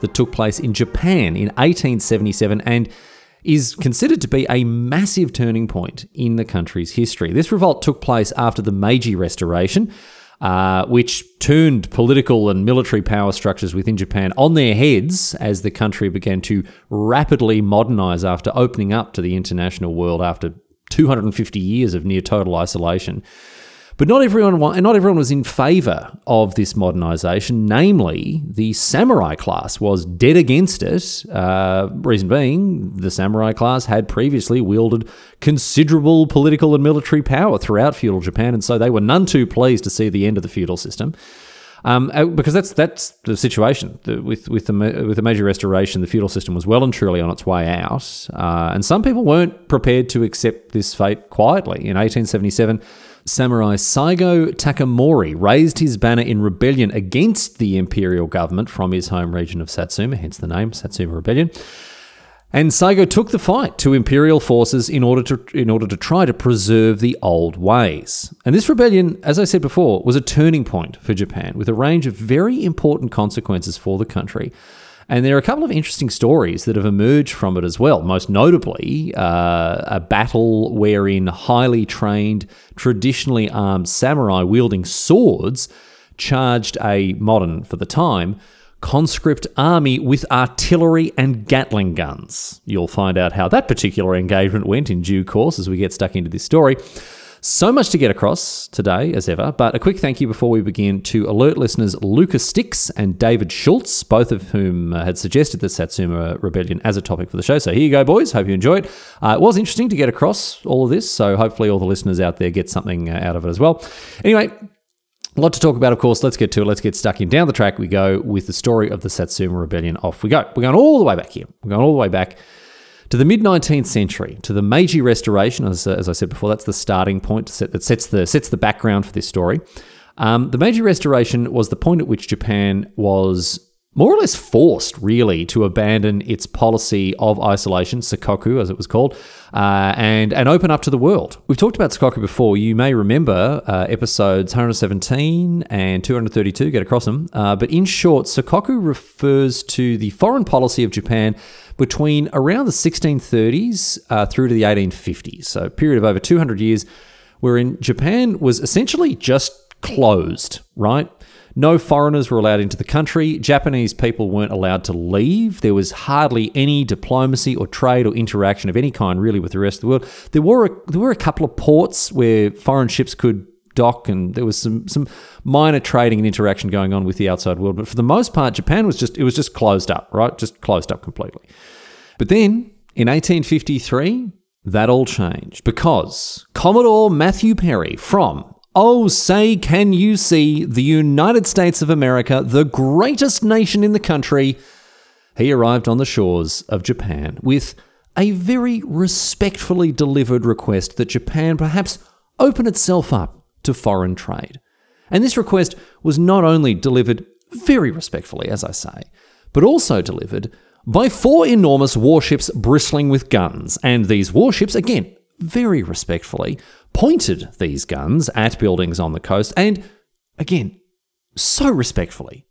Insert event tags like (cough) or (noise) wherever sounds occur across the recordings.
that took place in Japan in 1877 and is considered to be a massive turning point in the country's history. This revolt took place after the Meiji Restoration, uh, which turned political and military power structures within Japan on their heads as the country began to rapidly modernize after opening up to the international world after 250 years of near total isolation. But not everyone, and not everyone was in favour of this modernisation. Namely, the samurai class was dead against it. Uh, reason being, the samurai class had previously wielded considerable political and military power throughout feudal Japan, and so they were none too pleased to see the end of the feudal system. Um, uh, because that's that's the situation with with the with the Meiji Restoration. The feudal system was well and truly on its way out, uh, and some people weren't prepared to accept this fate quietly. In 1877, samurai Saigo Takamori raised his banner in rebellion against the imperial government from his home region of Satsuma, hence the name Satsuma Rebellion. And Saigo took the fight to imperial forces in order to in order to try to preserve the old ways. And this rebellion, as I said before, was a turning point for Japan with a range of very important consequences for the country. And there are a couple of interesting stories that have emerged from it as well. Most notably, uh, a battle wherein highly trained, traditionally armed samurai wielding swords charged a modern, for the time, conscript army with artillery and Gatling guns. You'll find out how that particular engagement went in due course as we get stuck into this story. So much to get across today, as ever, but a quick thank you before we begin to alert listeners Lucas Sticks and David Schultz, both of whom uh, had suggested the Satsuma Rebellion as a topic for the show. So here you go, boys. Hope you enjoy it. Uh, it was interesting to get across all of this, so hopefully all the listeners out there get something uh, out of it as well. Anyway, a lot to talk about, of course. Let's get to it. Let's get stuck in. Down the track we go with the story of the Satsuma Rebellion. Off we go. We're going all the way back here. We're going all the way back to the mid 19th century, to the Meiji Restoration. As, uh, as I said before, that's the starting point that sets the, sets the background for this story. Um, the Meiji Restoration was the point at which Japan was more or less forced, really, to abandon its policy of isolation, sakoku as it was called, uh, and and open up to the world. We've talked about sakoku before. You may remember uh, episodes 117 and 232. Get across them. Uh, but in short, sakoku refers to the foreign policy of Japan between around the 1630s uh, through to the 1850s. So a period of over 200 years, wherein Japan was essentially just closed. Right no foreigners were allowed into the country. Japanese people weren't allowed to leave. There was hardly any diplomacy or trade or interaction of any kind really with the rest of the world. There were a, there were a couple of ports where foreign ships could dock and there was some some minor trading and interaction going on with the outside world, but for the most part Japan was just it was just closed up, right? Just closed up completely. But then in 1853 that all changed because Commodore Matthew Perry from Oh, say, can you see the United States of America, the greatest nation in the country? He arrived on the shores of Japan with a very respectfully delivered request that Japan perhaps open itself up to foreign trade. And this request was not only delivered very respectfully, as I say, but also delivered by four enormous warships bristling with guns. And these warships, again, very respectfully, pointed these guns at buildings on the coast and, again, so respectfully,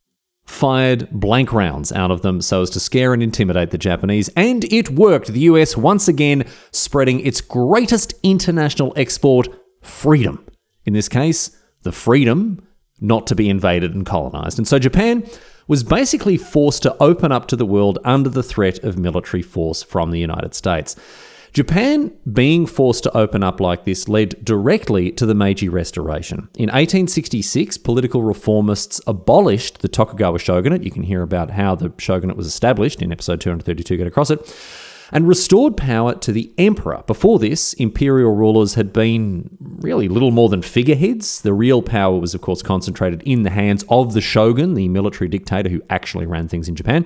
fired blank rounds out of them so as to scare and intimidate the Japanese. And it worked. The US once again spreading its greatest international export, freedom. In this case, the freedom not to be invaded and colonized. And so Japan was basically forced to open up to the world under the threat of military force from the United States. Japan being forced to open up like this led directly to the Meiji Restoration. In 1866, political reformists abolished the Tokugawa shogunate. You can hear about how the shogunate was established in episode 232, get across it. And restored power to the emperor. Before this, imperial rulers had been really little more than figureheads. The real power was, of course, concentrated in the hands of the shogun, the military dictator who actually ran things in Japan.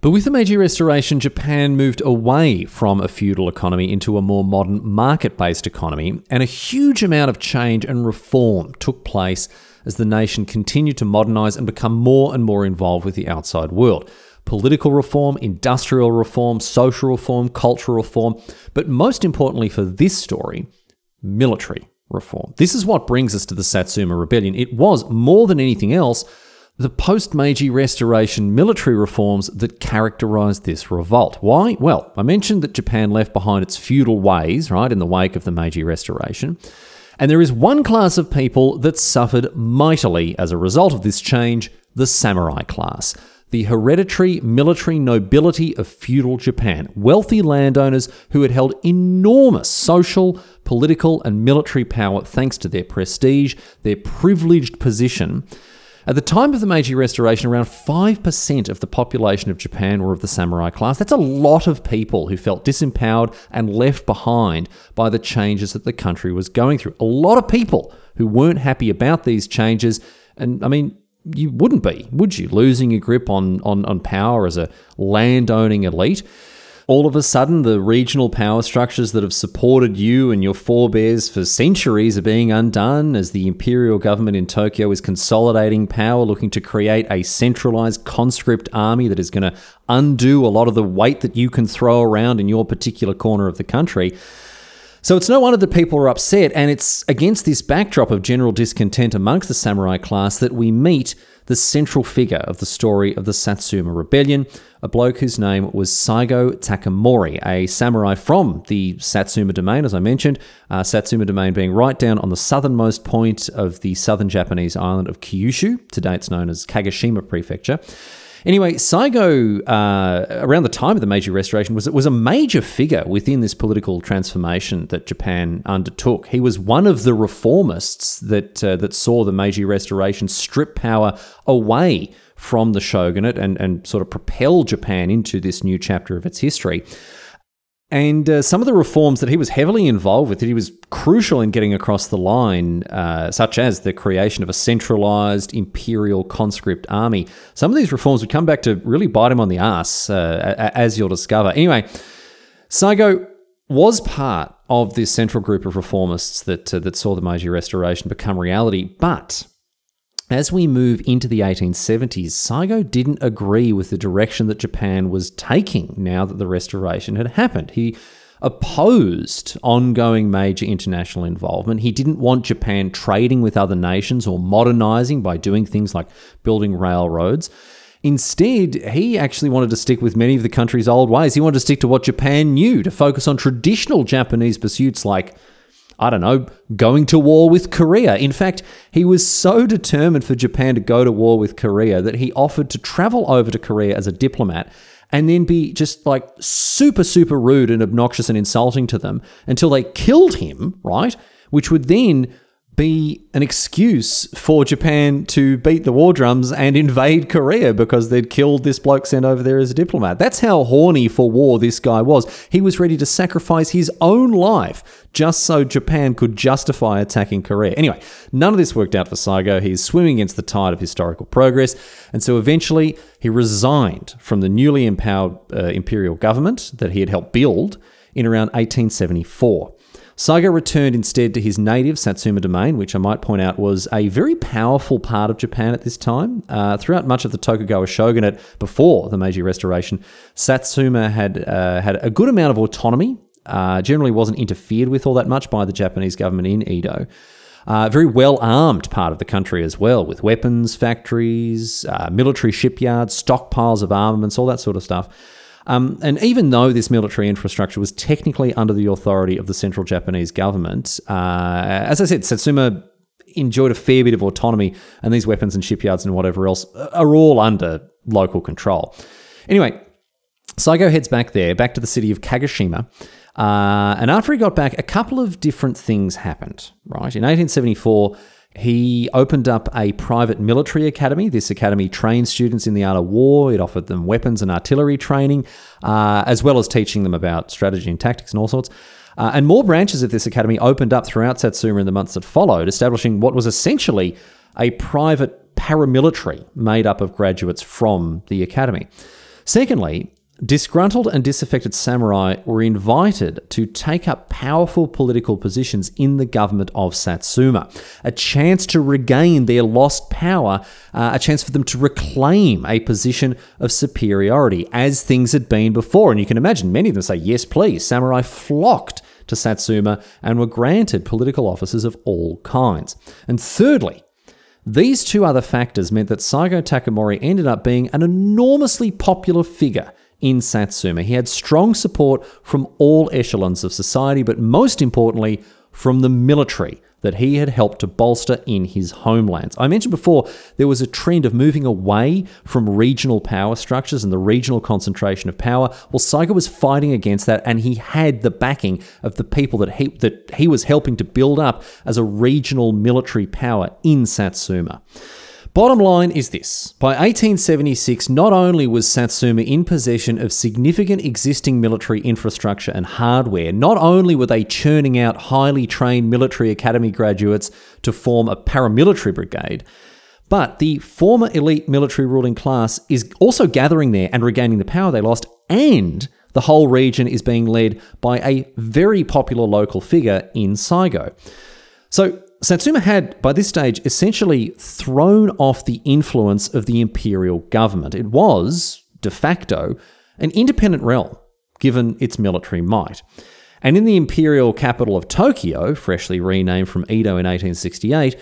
But with the Meiji Restoration, Japan moved away from a feudal economy into a more modern market based economy, and a huge amount of change and reform took place as the nation continued to modernize and become more and more involved with the outside world. Political reform, industrial reform, social reform, cultural reform, but most importantly for this story, military reform. This is what brings us to the Satsuma Rebellion. It was, more than anything else, the post Meiji Restoration military reforms that characterized this revolt. Why? Well, I mentioned that Japan left behind its feudal ways, right, in the wake of the Meiji Restoration. And there is one class of people that suffered mightily as a result of this change the samurai class. The hereditary military nobility of feudal Japan, wealthy landowners who had held enormous social, political, and military power thanks to their prestige, their privileged position, at the time of the Meiji Restoration, around 5% of the population of Japan were of the samurai class. That's a lot of people who felt disempowered and left behind by the changes that the country was going through. A lot of people who weren't happy about these changes. And I mean, you wouldn't be, would you? Losing your grip on, on, on power as a land owning elite all of a sudden the regional power structures that have supported you and your forebears for centuries are being undone as the imperial government in Tokyo is consolidating power, looking to create a centralized conscript army that is going to undo a lot of the weight that you can throw around in your particular corner of the country. So it's no wonder that people are upset, and it's against this backdrop of general discontent amongst the samurai class that we meet the central figure of the story of the Satsuma Rebellion, a bloke whose name was Saigo Takamori, a samurai from the Satsuma domain, as I mentioned, uh, Satsuma domain being right down on the southernmost point of the southern Japanese island of Kyushu, today it's known as Kagoshima Prefecture. Anyway, Saigo, uh, around the time of the Meiji Restoration, was was a major figure within this political transformation that Japan undertook. He was one of the reformists that uh, that saw the Meiji Restoration strip power away from the shogunate and, and sort of propel Japan into this new chapter of its history. And uh, some of the reforms that he was heavily involved with, that he was crucial in getting across the line, uh, such as the creation of a centralized imperial conscript army. Some of these reforms would come back to really bite him on the ass, uh, as you'll discover. Anyway, Saigo was part of this central group of reformists that uh, that saw the Meiji Restoration become reality, but as we move into the 1870s, Saigo didn't agree with the direction that Japan was taking now that the restoration had happened. He opposed ongoing major international involvement. He didn't want Japan trading with other nations or modernizing by doing things like building railroads. Instead, he actually wanted to stick with many of the country's old ways. He wanted to stick to what Japan knew, to focus on traditional Japanese pursuits like I don't know, going to war with Korea. In fact, he was so determined for Japan to go to war with Korea that he offered to travel over to Korea as a diplomat and then be just like super, super rude and obnoxious and insulting to them until they killed him, right? Which would then be an excuse for Japan to beat the war drums and invade Korea because they'd killed this bloke sent over there as a diplomat. That's how horny for war this guy was. He was ready to sacrifice his own life just so Japan could justify attacking Korea. Anyway, none of this worked out for Saigo. He's swimming against the tide of historical progress, and so eventually he resigned from the newly empowered uh, imperial government that he had helped build in around 1874. Saigo returned instead to his native Satsuma domain, which I might point out was a very powerful part of Japan at this time. Uh, throughout much of the Tokugawa shogunate before the Meiji Restoration, Satsuma had uh, had a good amount of autonomy. Uh, generally, wasn't interfered with all that much by the Japanese government in Edo. Uh, very well armed part of the country as well, with weapons factories, uh, military shipyards, stockpiles of armaments, all that sort of stuff. Um, and even though this military infrastructure was technically under the authority of the central Japanese government, uh, as I said, Satsuma enjoyed a fair bit of autonomy, and these weapons and shipyards and whatever else are all under local control. Anyway, Saigo heads back there, back to the city of Kagoshima. Uh, and after he got back, a couple of different things happened, right? In 1874, he opened up a private military academy. This academy trained students in the art of war. It offered them weapons and artillery training, uh, as well as teaching them about strategy and tactics and all sorts. Uh, and more branches of this academy opened up throughout Satsuma in the months that followed, establishing what was essentially a private paramilitary made up of graduates from the academy. Secondly, disgruntled and disaffected samurai were invited to take up powerful political positions in the government of Satsuma, a chance to regain their lost power, uh, a chance for them to reclaim a position of superiority as things had been before. And you can imagine many of them say, Yes, please. Samurai flocked to Satsuma and were granted political offices of all kinds. And thirdly, these two other factors meant that Saigo Takamori ended up being an enormously popular figure in Satsuma. He had strong support from all echelons of society, but most importantly, from the military that he had helped to bolster in his homelands. I mentioned before there was a trend of moving away from regional power structures and the regional concentration of power. Well, Saigo was fighting against that, and he had the backing of the people that he that he was helping to build up as a regional military power in Satsuma. Bottom line is this by 1876, not only was Satsuma in possession of significant existing military infrastructure and hardware, not only were they churning out highly trained military academy graduates to form a paramilitary brigade, but the former elite military ruling class is also gathering there and regaining the power they lost, and the whole region is being led by a very popular local figure in Saigo. So, Satsuma had, by this stage, essentially thrown off the influence of the imperial government. It was, de facto, an independent realm, given its military might. And in the imperial capital of Tokyo, freshly renamed from Edo in 1868,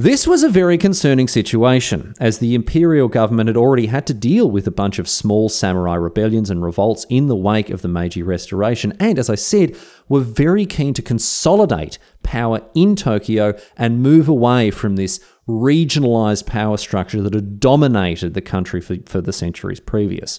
this was a very concerning situation, as the imperial government had already had to deal with a bunch of small samurai rebellions and revolts in the wake of the Meiji Restoration, and as I said, were very keen to consolidate power in Tokyo and move away from this regionalized power structure that had dominated the country for, for the centuries previous.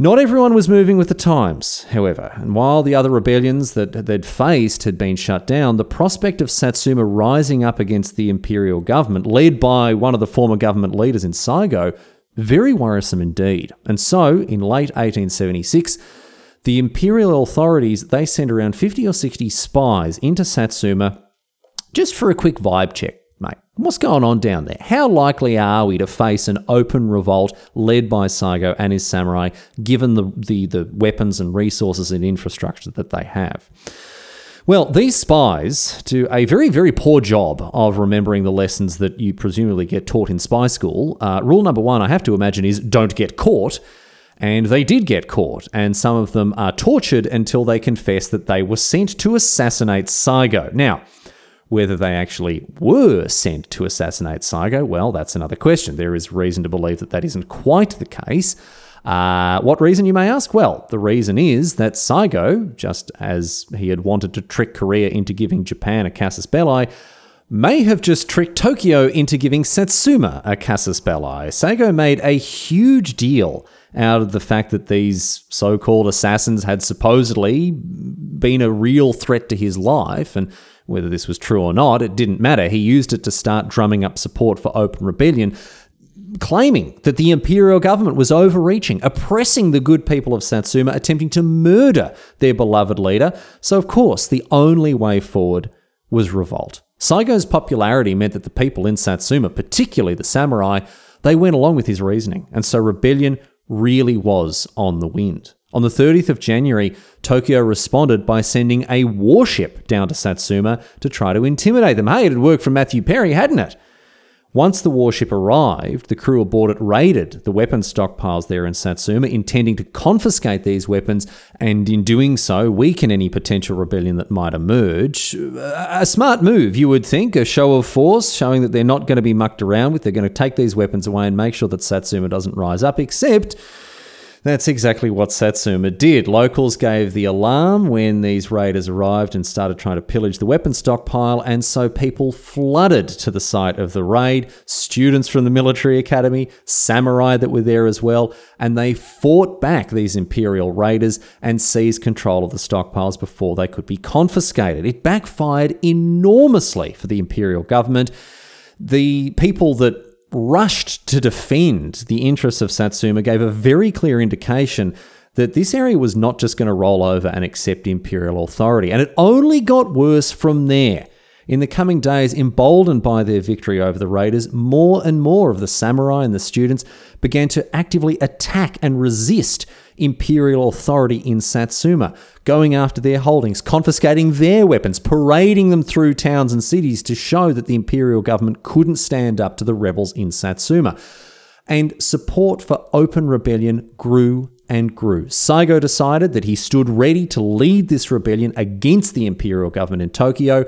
Not everyone was moving with the times, however, and while the other rebellions that they'd faced had been shut down, the prospect of Satsuma rising up against the imperial government, led by one of the former government leaders in Saigo, very worrisome indeed. And so, in late 1876, the imperial authorities they sent around 50 or 60 spies into Satsuma just for a quick vibe check mate. What's going on down there? How likely are we to face an open revolt led by Saigo and his samurai, given the, the, the weapons and resources and infrastructure that they have? Well, these spies do a very, very poor job of remembering the lessons that you presumably get taught in spy school. Uh, rule number one, I have to imagine, is don't get caught. And they did get caught, and some of them are tortured until they confess that they were sent to assassinate Saigo. Now, whether they actually were sent to assassinate Saigo, well, that's another question. There is reason to believe that that isn't quite the case. Uh, what reason, you may ask? Well, the reason is that Saigo, just as he had wanted to trick Korea into giving Japan a casus belli, may have just tricked Tokyo into giving Satsuma a casus belli. Saigo made a huge deal out of the fact that these so called assassins had supposedly been a real threat to his life and whether this was true or not, it didn't matter. He used it to start drumming up support for open rebellion, claiming that the imperial government was overreaching, oppressing the good people of Satsuma, attempting to murder their beloved leader. So, of course, the only way forward was revolt. Saigo's popularity meant that the people in Satsuma, particularly the samurai, they went along with his reasoning, and so rebellion really was on the wind. On the 30th of January, Tokyo responded by sending a warship down to Satsuma to try to intimidate them. Hey, it had worked for Matthew Perry, hadn't it? Once the warship arrived, the crew aboard it raided the weapons stockpiles there in Satsuma, intending to confiscate these weapons and, in doing so, weaken any potential rebellion that might emerge. A smart move, you would think, a show of force, showing that they're not going to be mucked around with. They're going to take these weapons away and make sure that Satsuma doesn't rise up, except that's exactly what Satsuma did. Locals gave the alarm when these raiders arrived and started trying to pillage the weapon stockpile, and so people flooded to the site of the raid. Students from the military academy, samurai that were there as well, and they fought back these imperial raiders and seized control of the stockpiles before they could be confiscated. It backfired enormously for the imperial government. The people that rushed to defend the interests of Satsuma gave a very clear indication that this area was not just going to roll over and accept imperial authority. And it only got worse from there. In the coming days, emboldened by their victory over the raiders, more and more of the samurai and the students began to actively attack and resist imperial authority in Satsuma, going after their holdings, confiscating their weapons, parading them through towns and cities to show that the imperial government couldn't stand up to the rebels in Satsuma. And support for open rebellion grew and grew. Saigo decided that he stood ready to lead this rebellion against the imperial government in Tokyo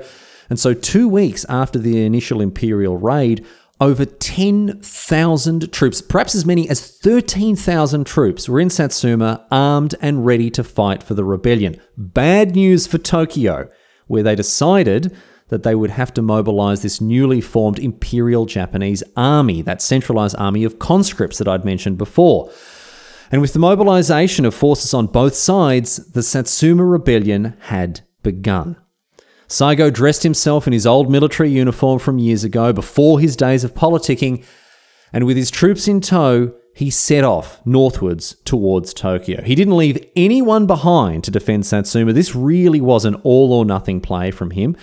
and so, two weeks after the initial Imperial raid, over 10,000 troops, perhaps as many as 13,000 troops, were in Satsuma, armed and ready to fight for the rebellion. Bad news for Tokyo, where they decided that they would have to mobilize this newly formed Imperial Japanese Army, that centralized army of conscripts that I'd mentioned before. And with the mobilization of forces on both sides, the Satsuma Rebellion had begun. Saigo dressed himself in his old military uniform from years ago, before his days of politicking, and with his troops in tow, he set off northwards towards Tokyo. He didn't leave anyone behind to defend Satsuma. This really was an all or nothing play from him.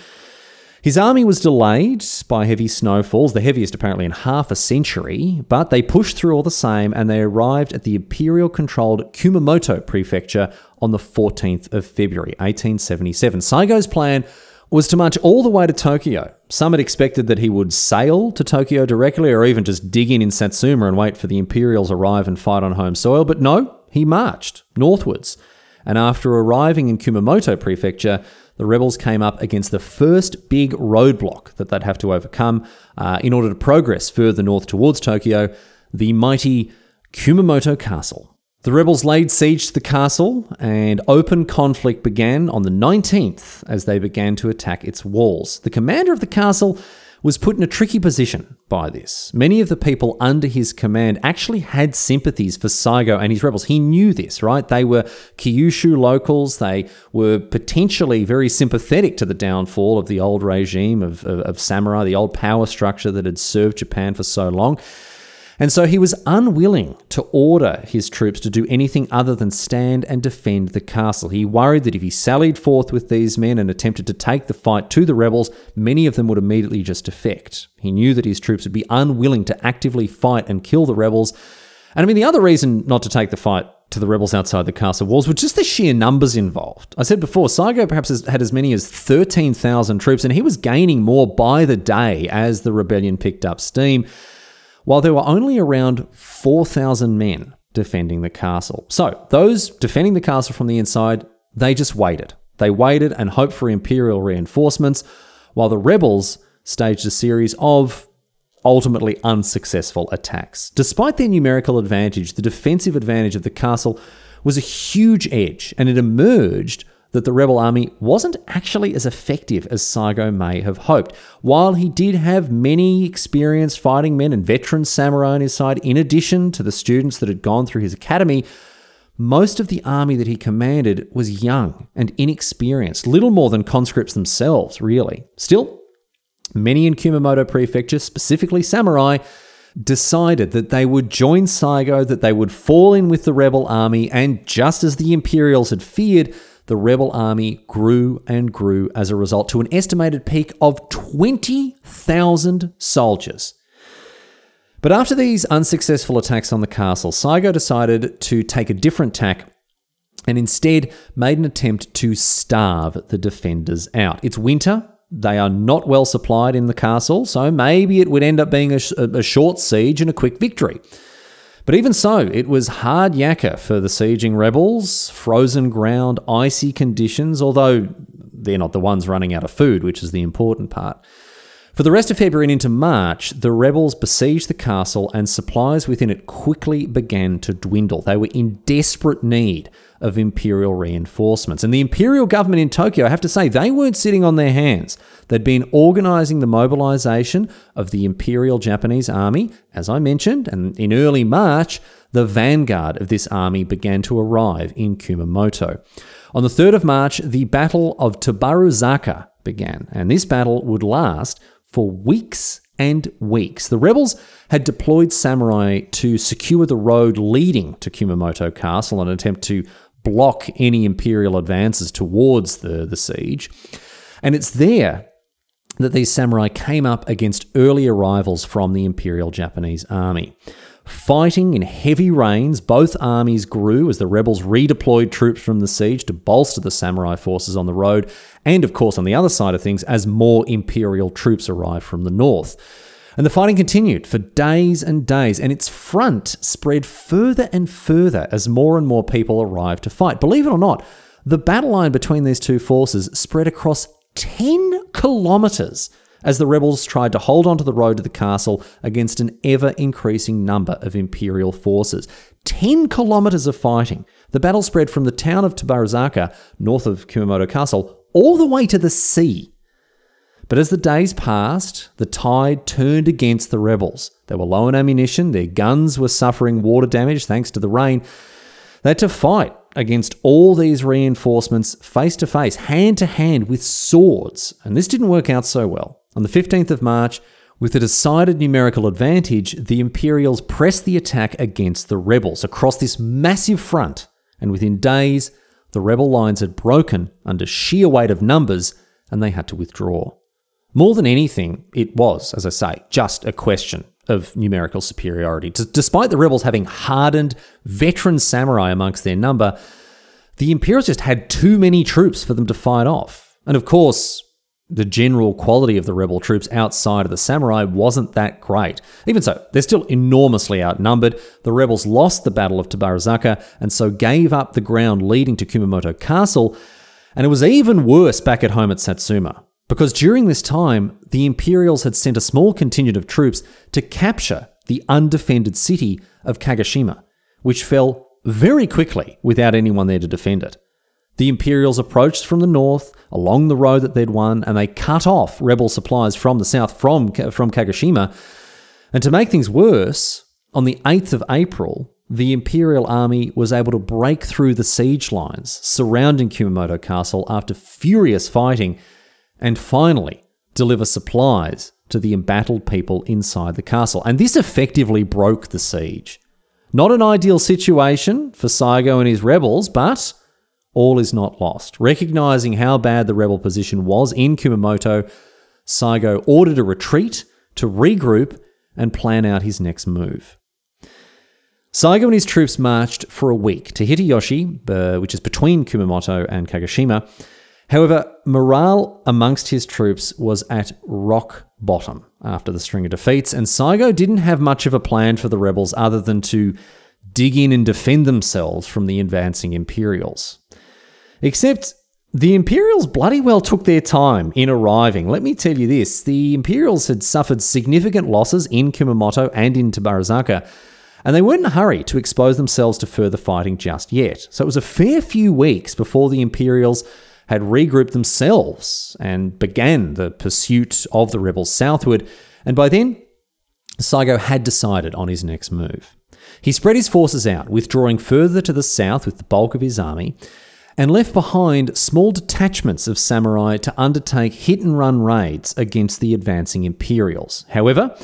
His army was delayed by heavy snowfalls, the heaviest apparently in half a century, but they pushed through all the same and they arrived at the imperial controlled Kumamoto prefecture on the 14th of February, 1877. Saigo's plan was to march all the way to Tokyo. Some had expected that he would sail to Tokyo directly or even just dig in in Satsuma and wait for the Imperials arrive and fight on home soil, but no, he marched northwards. And after arriving in Kumamoto Prefecture, the rebels came up against the first big roadblock that they'd have to overcome uh, in order to progress further north towards Tokyo, the mighty Kumamoto Castle. The rebels laid siege to the castle, and open conflict began on the 19th as they began to attack its walls. The commander of the castle was put in a tricky position by this. Many of the people under his command actually had sympathies for Saigo and his rebels. He knew this, right? They were Kyushu locals. They were potentially very sympathetic to the downfall of the old regime of, of, of samurai, the old power structure that had served Japan for so long. And so he was unwilling to order his troops to do anything other than stand and defend the castle. He worried that if he sallied forth with these men and attempted to take the fight to the rebels, many of them would immediately just defect. He knew that his troops would be unwilling to actively fight and kill the rebels. And I mean, the other reason not to take the fight to the rebels outside the castle walls were just the sheer numbers involved. I said before, Saigo perhaps had as many as 13,000 troops, and he was gaining more by the day as the rebellion picked up steam while there were only around 4,000 men defending the castle. So, those defending the castle from the inside, they just waited. They waited and hoped for imperial reinforcements, while the rebels staged a series of ultimately unsuccessful attacks. Despite their numerical advantage, the defensive advantage of the castle was a huge edge, and it emerged that the rebel army wasn't actually as effective as Saigo may have hoped. While he did have many experienced fighting men and veteran samurai on his side, in addition to the students that had gone through his academy, most of the army that he commanded was young and inexperienced, little more than conscripts themselves, really. Still, many in Kumamoto Prefecture, specifically samurai, decided that they would join Saigo, that they would fall in with the rebel army, and just as the Imperials had feared, the rebel army grew and grew as a result to an estimated peak of 20,000 soldiers. But after these unsuccessful attacks on the castle, Saigo decided to take a different tack and instead made an attempt to starve the defenders out. It's winter, they are not well supplied in the castle, so maybe it would end up being a, a short siege and a quick victory. But even so, it was hard yakka for the sieging rebels, frozen ground, icy conditions, although they're not the ones running out of food, which is the important part. For the rest of February and into March, the rebels besieged the castle and supplies within it quickly began to dwindle. They were in desperate need of imperial reinforcements. And the imperial government in Tokyo, I have to say, they weren't sitting on their hands. They'd been organizing the mobilization of the imperial Japanese army, as I mentioned, and in early March, the vanguard of this army began to arrive in Kumamoto. On the 3rd of March, the Battle of Tabaruzaka began, and this battle would last for weeks and weeks. The rebels had deployed samurai to secure the road leading to Kumamoto Castle in an attempt to block any imperial advances towards the, the siege. And it's there that these samurai came up against early arrivals from the Imperial Japanese Army. Fighting in heavy rains, both armies grew as the rebels redeployed troops from the siege to bolster the samurai forces on the road, and of course, on the other side of things, as more imperial troops arrived from the north. And the fighting continued for days and days, and its front spread further and further as more and more people arrived to fight. Believe it or not, the battle line between these two forces spread across 10 kilometres as the rebels tried to hold onto the road to the castle against an ever increasing number of imperial forces. 10 kilometres of fighting. The battle spread from the town of Tabaruzaka, north of Kumamoto Castle, all the way to the sea. But as the days passed, the tide turned against the rebels. They were low on ammunition, their guns were suffering water damage thanks to the rain. They had to fight against all these reinforcements face to face, hand to hand with swords, and this didn't work out so well. On the 15th of March, with a decided numerical advantage, the Imperials pressed the attack against the rebels across this massive front, and within days, the rebel lines had broken under sheer weight of numbers and they had to withdraw. More than anything, it was, as I say, just a question of numerical superiority. Despite the rebels having hardened, veteran samurai amongst their number, the Imperials just had too many troops for them to fight off. And of course, the general quality of the rebel troops outside of the samurai wasn't that great. Even so, they're still enormously outnumbered. The rebels lost the Battle of Tabaruzaka and so gave up the ground leading to Kumamoto Castle. And it was even worse back at home at Satsuma, because during this time, the Imperials had sent a small contingent of troops to capture the undefended city of Kagoshima, which fell very quickly without anyone there to defend it. The Imperials approached from the north along the road that they'd won, and they cut off rebel supplies from the south from, from Kagoshima. And to make things worse, on the 8th of April, the Imperial army was able to break through the siege lines surrounding Kumamoto Castle after furious fighting and finally deliver supplies to the embattled people inside the castle. And this effectively broke the siege. Not an ideal situation for Saigo and his rebels, but all is not lost. Recognizing how bad the rebel position was in Kumamoto, Saigo ordered a retreat to regroup and plan out his next move. Saigo and his troops marched for a week to Hitoyoshi, which is between Kumamoto and Kagoshima. However, morale amongst his troops was at rock bottom after the string of defeats, and Saigo didn't have much of a plan for the rebels other than to dig in and defend themselves from the advancing Imperials. Except the Imperials bloody well took their time in arriving. Let me tell you this the Imperials had suffered significant losses in Kumamoto and in Tabaruzaka, and they weren't in a hurry to expose themselves to further fighting just yet. So it was a fair few weeks before the Imperials had regrouped themselves and began the pursuit of the rebels southward, and by then, Saigo had decided on his next move. He spread his forces out, withdrawing further to the south with the bulk of his army, and left behind small detachments of samurai to undertake hit and run raids against the advancing Imperials. However,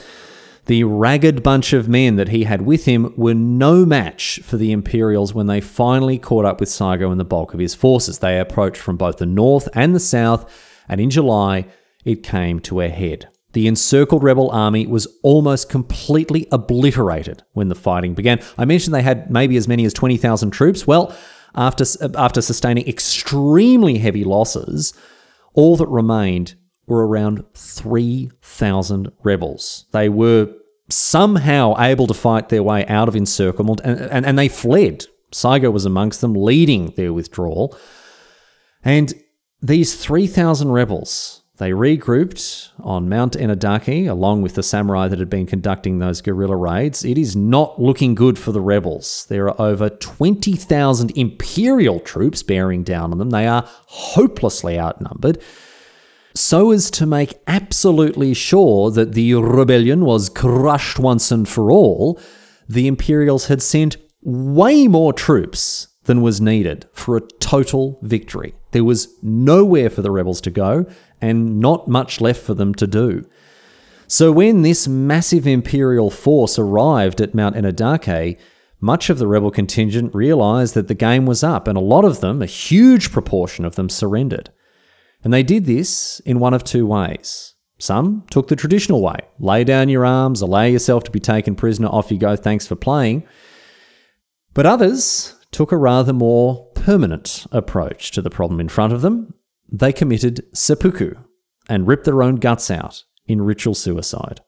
the ragged bunch of men that he had with him were no match for the Imperials when they finally caught up with Saigo and the bulk of his forces. They approached from both the north and the south, and in July, it came to a head. The encircled rebel army was almost completely obliterated when the fighting began. I mentioned they had maybe as many as 20,000 troops. Well, after, uh, after sustaining extremely heavy losses, all that remained were around 3,000 rebels. They were somehow able to fight their way out of encirclement and, and, and they fled. Saigo was amongst them, leading their withdrawal. And these 3,000 rebels they regrouped on Mount Enadake along with the samurai that had been conducting those guerrilla raids. It is not looking good for the rebels. There are over 20,000 Imperial troops bearing down on them. They are hopelessly outnumbered. So as to make absolutely sure that the rebellion was crushed once and for all, the Imperials had sent way more troops than was needed for a total victory. There was nowhere for the rebels to go and not much left for them to do. So when this massive imperial force arrived at Mount Enadake, much of the rebel contingent realized that the game was up, and a lot of them, a huge proportion of them, surrendered. And they did this in one of two ways. Some took the traditional way lay down your arms, allow yourself to be taken prisoner, off you go, thanks for playing. But others took a rather more permanent approach to the problem in front of them. They committed seppuku and ripped their own guts out in ritual suicide.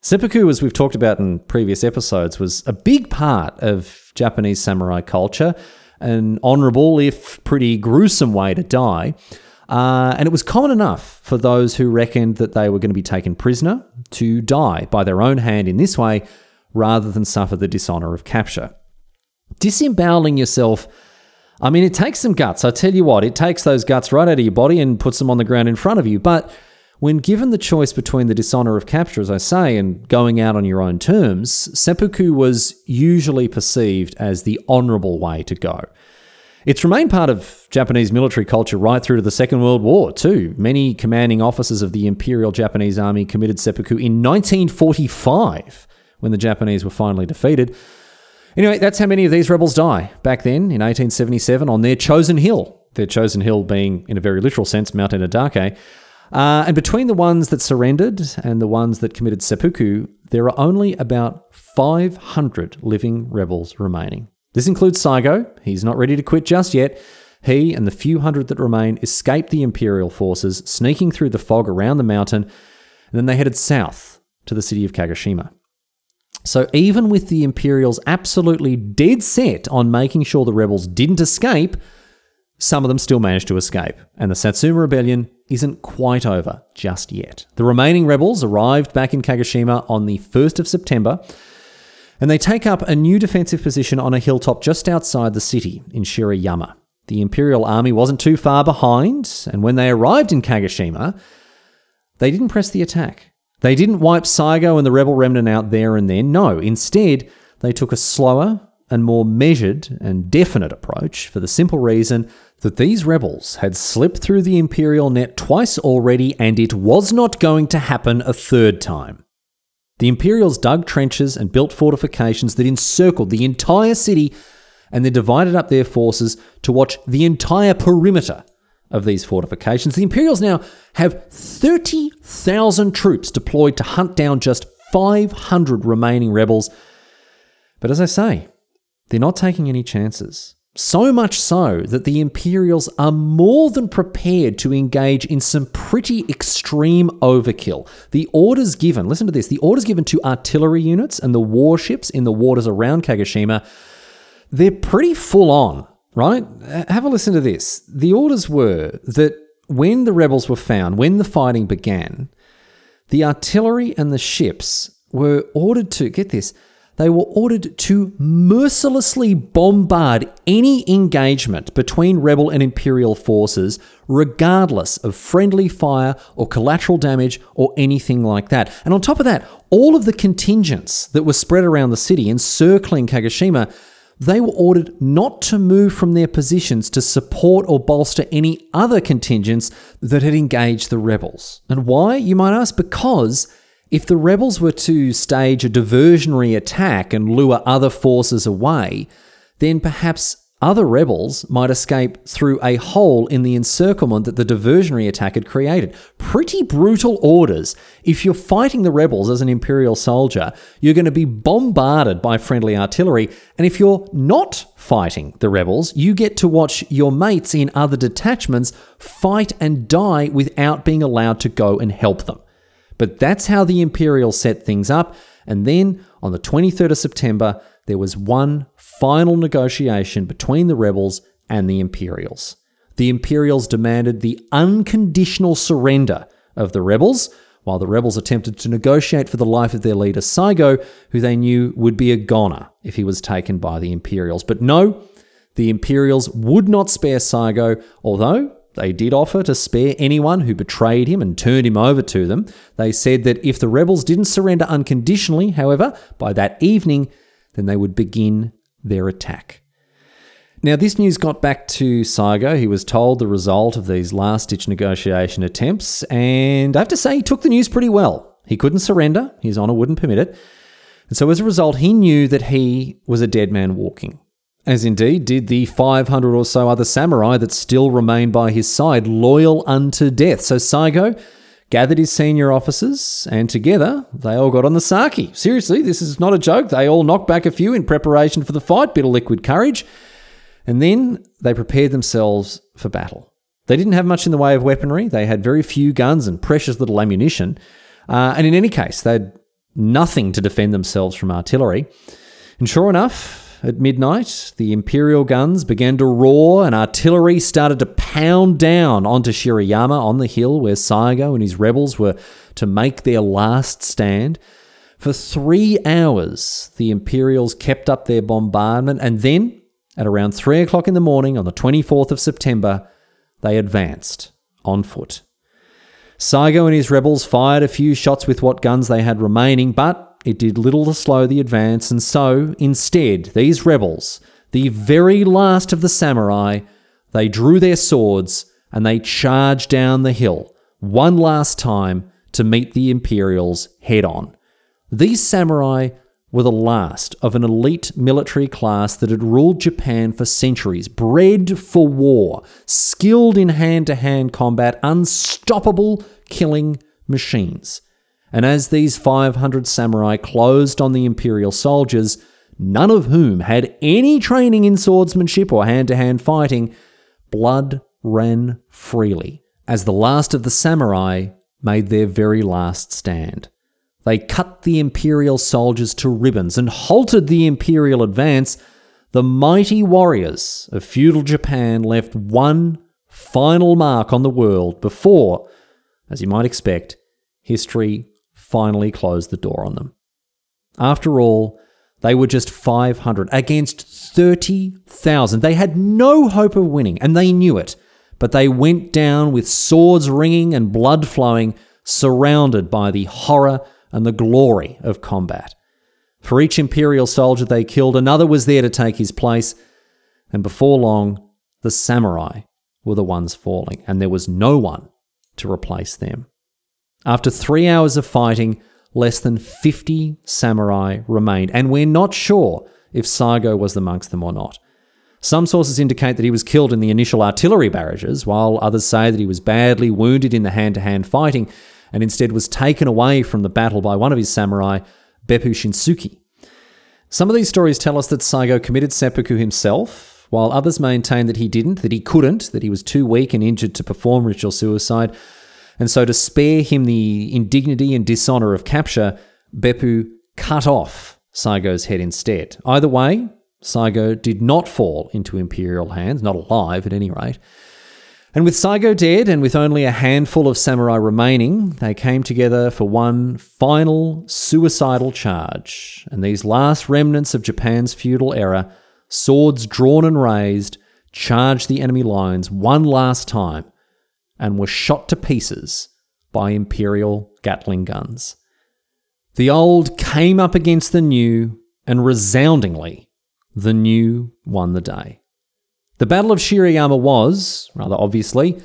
Seppuku, as we've talked about in previous episodes, was a big part of Japanese samurai culture, an honourable, if pretty gruesome way to die. Uh, and it was common enough for those who reckoned that they were going to be taken prisoner to die by their own hand in this way rather than suffer the dishonour of capture. Disemboweling yourself, I mean, it takes some guts. I tell you what, it takes those guts right out of your body and puts them on the ground in front of you. But when given the choice between the dishonour of capture, as I say, and going out on your own terms, seppuku was usually perceived as the honourable way to go. It's remained part of Japanese military culture right through to the Second World War, too. Many commanding officers of the Imperial Japanese Army committed seppuku in 1945 when the Japanese were finally defeated. Anyway, that's how many of these rebels die back then in 1877 on their chosen hill. Their chosen hill being, in a very literal sense, Mount Enadake. Uh, and between the ones that surrendered and the ones that committed seppuku, there are only about 500 living rebels remaining. This includes Saigo. He's not ready to quit just yet. He and the few hundred that remain escaped the Imperial forces, sneaking through the fog around the mountain, and then they headed south to the city of Kagoshima. So, even with the Imperials absolutely dead set on making sure the rebels didn't escape, some of them still managed to escape, and the Satsuma Rebellion isn't quite over just yet. The remaining rebels arrived back in Kagoshima on the 1st of September, and they take up a new defensive position on a hilltop just outside the city in Shiroyama. The Imperial army wasn't too far behind, and when they arrived in Kagoshima, they didn't press the attack. They didn't wipe Saigo and the rebel remnant out there and then. No, instead, they took a slower and more measured and definite approach for the simple reason that these rebels had slipped through the Imperial net twice already and it was not going to happen a third time. The Imperials dug trenches and built fortifications that encircled the entire city and then divided up their forces to watch the entire perimeter of these fortifications. The Imperials now have 30,000 troops deployed to hunt down just 500 remaining rebels. But as I say, they're not taking any chances. So much so that the Imperials are more than prepared to engage in some pretty extreme overkill. The orders given, listen to this, the orders given to artillery units and the warships in the waters around Kagoshima, they're pretty full on, right? Uh, have a listen to this. The orders were that when the rebels were found, when the fighting began, the artillery and the ships were ordered to, get this, they were ordered to mercilessly bombard any engagement between rebel and imperial forces, regardless of friendly fire or collateral damage or anything like that. And on top of that, all of the contingents that were spread around the city encircling Kagoshima they were ordered not to move from their positions to support or bolster any other contingents that had engaged the rebels. And why, you might ask? Because if the rebels were to stage a diversionary attack and lure other forces away, then perhaps other rebels might escape through a hole in the encirclement that the diversionary attack had created. Pretty brutal orders. If you're fighting the rebels as an Imperial soldier, you're going to be bombarded by friendly artillery. And if you're not fighting the rebels, you get to watch your mates in other detachments fight and die without being allowed to go and help them. But that's how the Imperial set things up. And then on the 23rd of September, there was one final negotiation between the rebels and the Imperials. The Imperials demanded the unconditional surrender of the rebels, while the rebels attempted to negotiate for the life of their leader Saigo, who they knew would be a goner if he was taken by the Imperials. But no, the Imperials would not spare Saigo, although they did offer to spare anyone who betrayed him and turned him over to them. They said that if the rebels didn't surrender unconditionally, however, by that evening, then they would begin their attack. Now, this news got back to Saigo. He was told the result of these last ditch negotiation attempts, and I have to say, he took the news pretty well. He couldn't surrender, his honour wouldn't permit it. And so, as a result, he knew that he was a dead man walking as indeed did the 500 or so other samurai that still remained by his side, loyal unto death. So Saigo gathered his senior officers, and together they all got on the sake. Seriously, this is not a joke. They all knocked back a few in preparation for the fight, bit of liquid courage, and then they prepared themselves for battle. They didn't have much in the way of weaponry. They had very few guns and precious little ammunition. Uh, and in any case, they had nothing to defend themselves from artillery. And sure enough, at midnight, the Imperial guns began to roar and artillery started to pound down onto Shiroyama on the hill where Saigo and his rebels were to make their last stand. For three hours, the Imperials kept up their bombardment, and then, at around three o'clock in the morning on the 24th of September, they advanced on foot. Saigo and his rebels fired a few shots with what guns they had remaining, but it did little to slow the advance, and so, instead, these rebels, the very last of the samurai, they drew their swords and they charged down the hill one last time to meet the Imperials head on. These samurai were the last of an elite military class that had ruled Japan for centuries, bred for war, skilled in hand to hand combat, unstoppable killing machines. And as these 500 samurai closed on the imperial soldiers, none of whom had any training in swordsmanship or hand to hand fighting, blood ran freely as the last of the samurai made their very last stand. They cut the imperial soldiers to ribbons and halted the imperial advance. The mighty warriors of feudal Japan left one final mark on the world before, as you might expect, history finally closed the door on them. After all, they were just 500 against 30,000. They had no hope of winning, and they knew it. But they went down with swords ringing and blood flowing, surrounded by the horror and the glory of combat. For each Imperial soldier they killed, another was there to take his place, and before long, the samurai were the ones falling, and there was no one to replace them. After three hours of fighting, less than 50 samurai remained, and we're not sure if Saigo was amongst them or not. Some sources indicate that he was killed in the initial artillery barrages, while others say that he was badly wounded in the hand to hand fighting and instead was taken away from the battle by one of his samurai, Beppu Shinsuke. Some of these stories tell us that Saigo committed seppuku himself, while others maintain that he didn't, that he couldn't, that he was too weak and injured to perform ritual suicide. And so, to spare him the indignity and dishonor of capture, Beppu cut off Saigo's head instead. Either way, Saigo did not fall into Imperial hands, not alive at any rate. And with Saigo dead and with only a handful of samurai remaining, they came together for one final suicidal charge. And these last remnants of Japan's feudal era, swords drawn and raised, charged the enemy lines one last time and were shot to pieces by Imperial Gatling guns. The old came up against the new, and resoundingly, the new won the day. The Battle of Shiroyama was, rather obviously,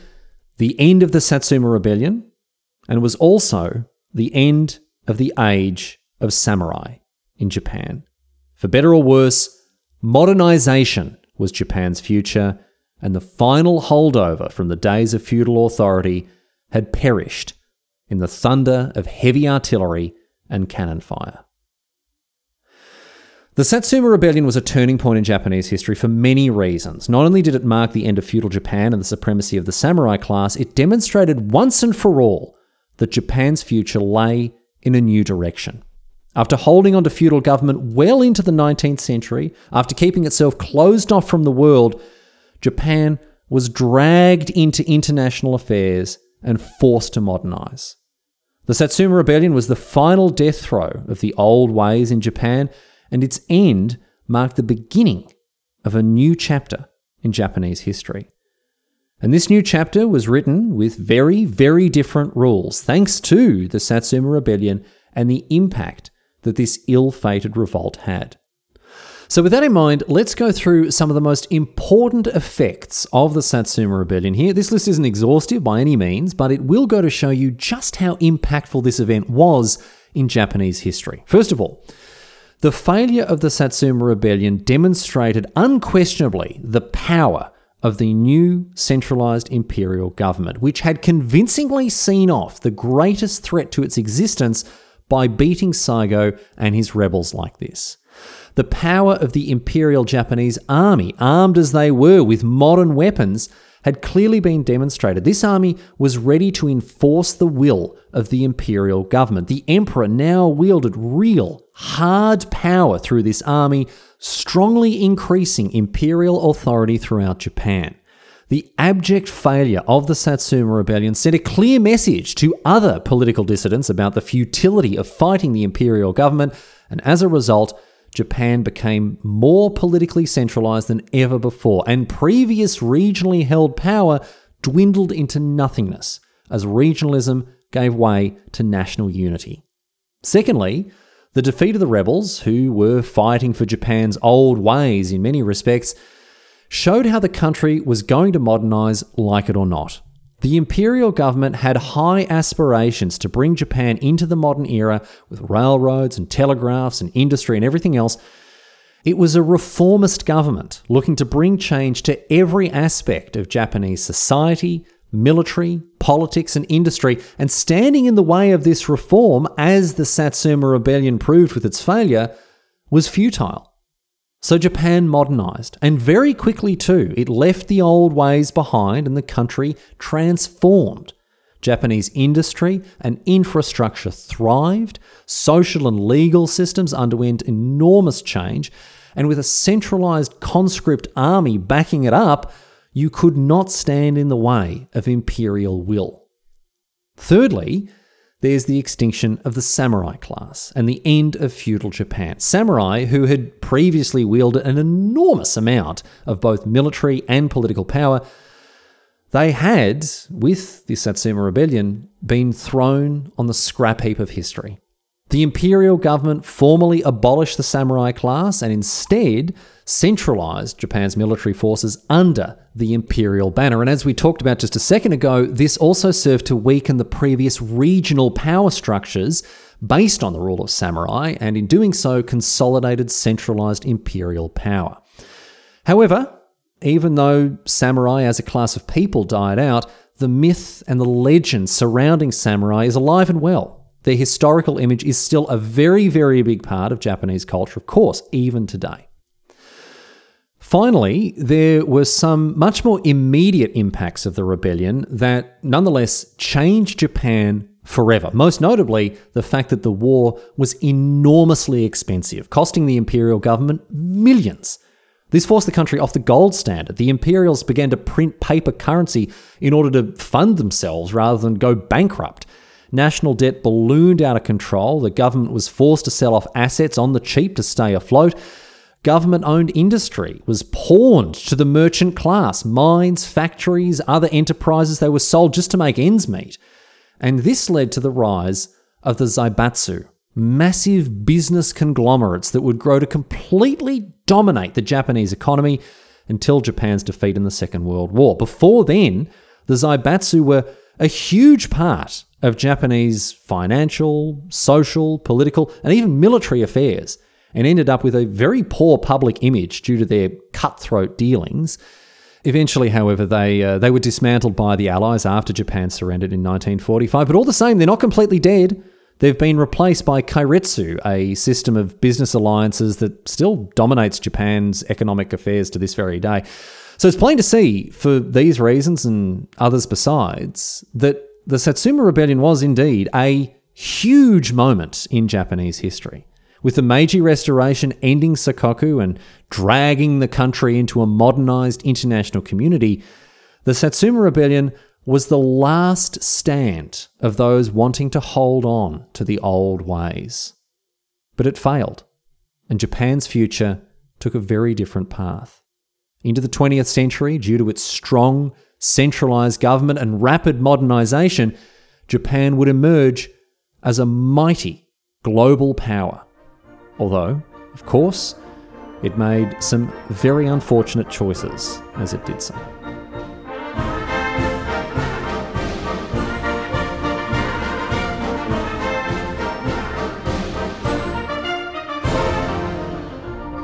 the end of the Satsuma Rebellion, and was also the end of the age of samurai in Japan. For better or worse, modernization was Japan's future, and the final holdover from the days of feudal authority had perished in the thunder of heavy artillery and cannon fire. The Satsuma Rebellion was a turning point in Japanese history for many reasons. Not only did it mark the end of feudal Japan and the supremacy of the samurai class, it demonstrated once and for all that Japan's future lay in a new direction. After holding on to feudal government well into the 19th century, after keeping itself closed off from the world, Japan was dragged into international affairs and forced to modernize. The Satsuma Rebellion was the final death throw of the old ways in Japan, and its end marked the beginning of a new chapter in Japanese history. And this new chapter was written with very, very different rules, thanks to the Satsuma Rebellion and the impact that this ill fated revolt had. So, with that in mind, let's go through some of the most important effects of the Satsuma Rebellion here. This list isn't exhaustive by any means, but it will go to show you just how impactful this event was in Japanese history. First of all, the failure of the Satsuma Rebellion demonstrated unquestionably the power of the new centralized imperial government, which had convincingly seen off the greatest threat to its existence by beating Saigo and his rebels like this. The power of the Imperial Japanese army, armed as they were with modern weapons, had clearly been demonstrated. This army was ready to enforce the will of the imperial government. The emperor now wielded real, hard power through this army, strongly increasing imperial authority throughout Japan. The abject failure of the Satsuma Rebellion sent a clear message to other political dissidents about the futility of fighting the imperial government, and as a result, Japan became more politically centralized than ever before, and previous regionally held power dwindled into nothingness as regionalism gave way to national unity. Secondly, the defeat of the rebels, who were fighting for Japan's old ways in many respects, showed how the country was going to modernize like it or not. The imperial government had high aspirations to bring Japan into the modern era with railroads and telegraphs and industry and everything else. It was a reformist government looking to bring change to every aspect of Japanese society, military, politics, and industry, and standing in the way of this reform, as the Satsuma Rebellion proved with its failure, was futile. So Japan modernized, and very quickly too. It left the old ways behind and the country transformed. Japanese industry and infrastructure thrived, social and legal systems underwent enormous change, and with a centralized conscript army backing it up, you could not stand in the way of imperial will. Thirdly, there's the extinction of the samurai class and the end of feudal Japan. Samurai, who had previously wielded an enormous amount of both military and political power, they had, with the Satsuma Rebellion, been thrown on the scrap heap of history. The imperial government formally abolished the samurai class and instead centralized Japan's military forces under the imperial banner. And as we talked about just a second ago, this also served to weaken the previous regional power structures based on the rule of samurai, and in doing so, consolidated centralized imperial power. However, even though samurai as a class of people died out, the myth and the legend surrounding samurai is alive and well. Their historical image is still a very, very big part of Japanese culture, of course, even today. Finally, there were some much more immediate impacts of the rebellion that nonetheless changed Japan forever. Most notably, the fact that the war was enormously expensive, costing the imperial government millions. This forced the country off the gold standard. The imperials began to print paper currency in order to fund themselves rather than go bankrupt. National debt ballooned out of control. The government was forced to sell off assets on the cheap to stay afloat. Government owned industry was pawned to the merchant class. Mines, factories, other enterprises, they were sold just to make ends meet. And this led to the rise of the Zaibatsu, massive business conglomerates that would grow to completely dominate the Japanese economy until Japan's defeat in the Second World War. Before then, the Zaibatsu were a huge part of Japanese financial, social, political, and even military affairs, and ended up with a very poor public image due to their cutthroat dealings. Eventually, however, they uh, they were dismantled by the Allies after Japan surrendered in 1945. But all the same, they're not completely dead. They've been replaced by Keiretsu, a system of business alliances that still dominates Japan's economic affairs to this very day. So it's plain to see, for these reasons and others besides, that the Satsuma Rebellion was indeed a huge moment in Japanese history. With the Meiji Restoration ending Sakoku and dragging the country into a modernized international community, the Satsuma Rebellion was the last stand of those wanting to hold on to the old ways. But it failed, and Japan's future took a very different path. Into the 20th century, due to its strong centralized government, and rapid modernization, Japan would emerge as a mighty global power. Although, of course, it made some very unfortunate choices as it did so.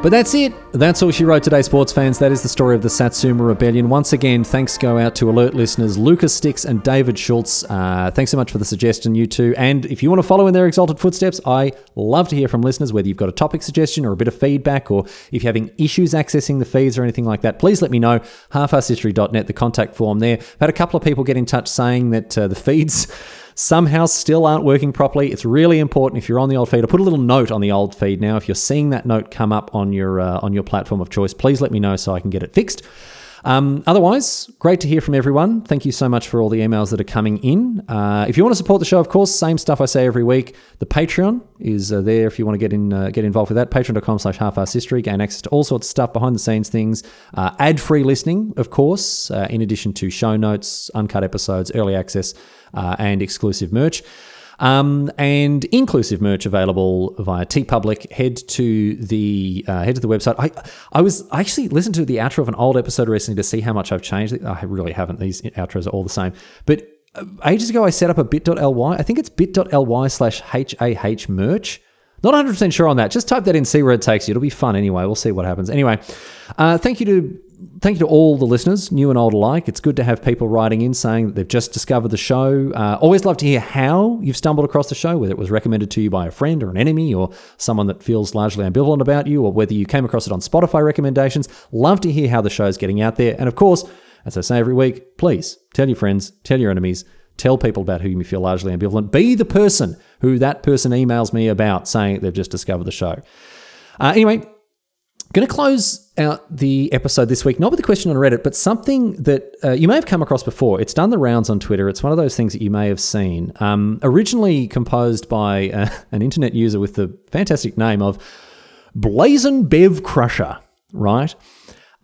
But that's it. That's all she wrote today, sports fans. That is the story of the Satsuma Rebellion. Once again, thanks go out to alert listeners Lucas Sticks and David Schultz. Uh, thanks so much for the suggestion, you two. And if you want to follow in their exalted footsteps, I love to hear from listeners, whether you've got a topic suggestion or a bit of feedback, or if you're having issues accessing the feeds or anything like that, please let me know. Halfarsedhistory.net, the contact form there. I've had a couple of people get in touch saying that uh, the feeds (laughs) somehow still aren't working properly. It's really important if you're on the old feed. I put a little note on the old feed now. If you're seeing that note come up on your uh, on your platform of choice, please let me know so I can get it fixed. Um, otherwise, great to hear from everyone. Thank you so much for all the emails that are coming in. Uh, if you want to support the show, of course, same stuff I say every week. The Patreon is uh, there if you want to get in, uh, get involved with that. Patreon.com slash half history. Gain access to all sorts of stuff, behind the scenes things, uh, ad free listening, of course, uh, in addition to show notes, uncut episodes, early access, and exclusive merch. Um, and inclusive merch available via TeePublic. Head to the uh, head to the website. I I was I actually listened to the outro of an old episode recently to see how much I've changed. I really haven't. These outros are all the same. But uh, ages ago, I set up a bit.ly. I think it's bit.ly slash HAH merch. Not 100% sure on that. Just type that in, see where it takes you. It'll be fun anyway. We'll see what happens. Anyway, uh, thank you to thank you to all the listeners, new and old alike. It's good to have people writing in saying that they've just discovered the show. Uh, always love to hear how you've stumbled across the show, whether it was recommended to you by a friend or an enemy or someone that feels largely ambivalent about you, or whether you came across it on Spotify recommendations. Love to hear how the show's getting out there. And of course, as I say every week, please tell your friends, tell your enemies, tell people about whom you feel largely ambivalent. Be the person who that person emails me about saying they've just discovered the show. Uh, anyway, Going to close out the episode this week, not with a question on Reddit, but something that uh, you may have come across before. It's done the rounds on Twitter. It's one of those things that you may have seen. Um, originally composed by uh, (laughs) an internet user with the fantastic name of Blazon Bev Crusher, right?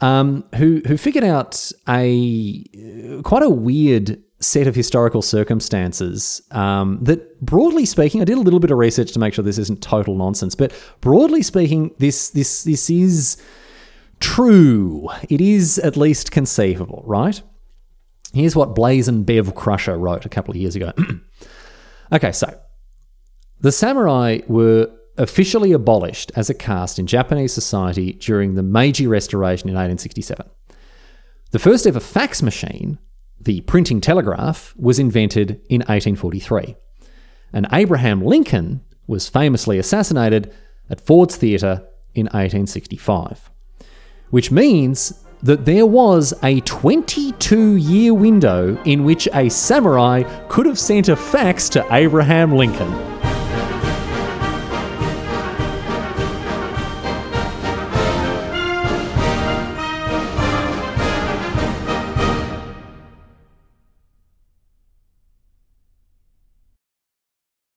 Um, who who figured out a quite a weird set of historical circumstances um, that, broadly speaking, I did a little bit of research to make sure this isn't total nonsense, but broadly speaking, this this this is true. It is at least conceivable, right? Here's what Blaze and Bev Crusher wrote a couple of years ago. (clears throat) okay, so the samurai were officially abolished as a caste in Japanese society during the Meiji Restoration in 1867. The first ever fax machine the printing telegraph was invented in 1843. And Abraham Lincoln was famously assassinated at Ford's Theatre in 1865. Which means that there was a 22 year window in which a samurai could have sent a fax to Abraham Lincoln.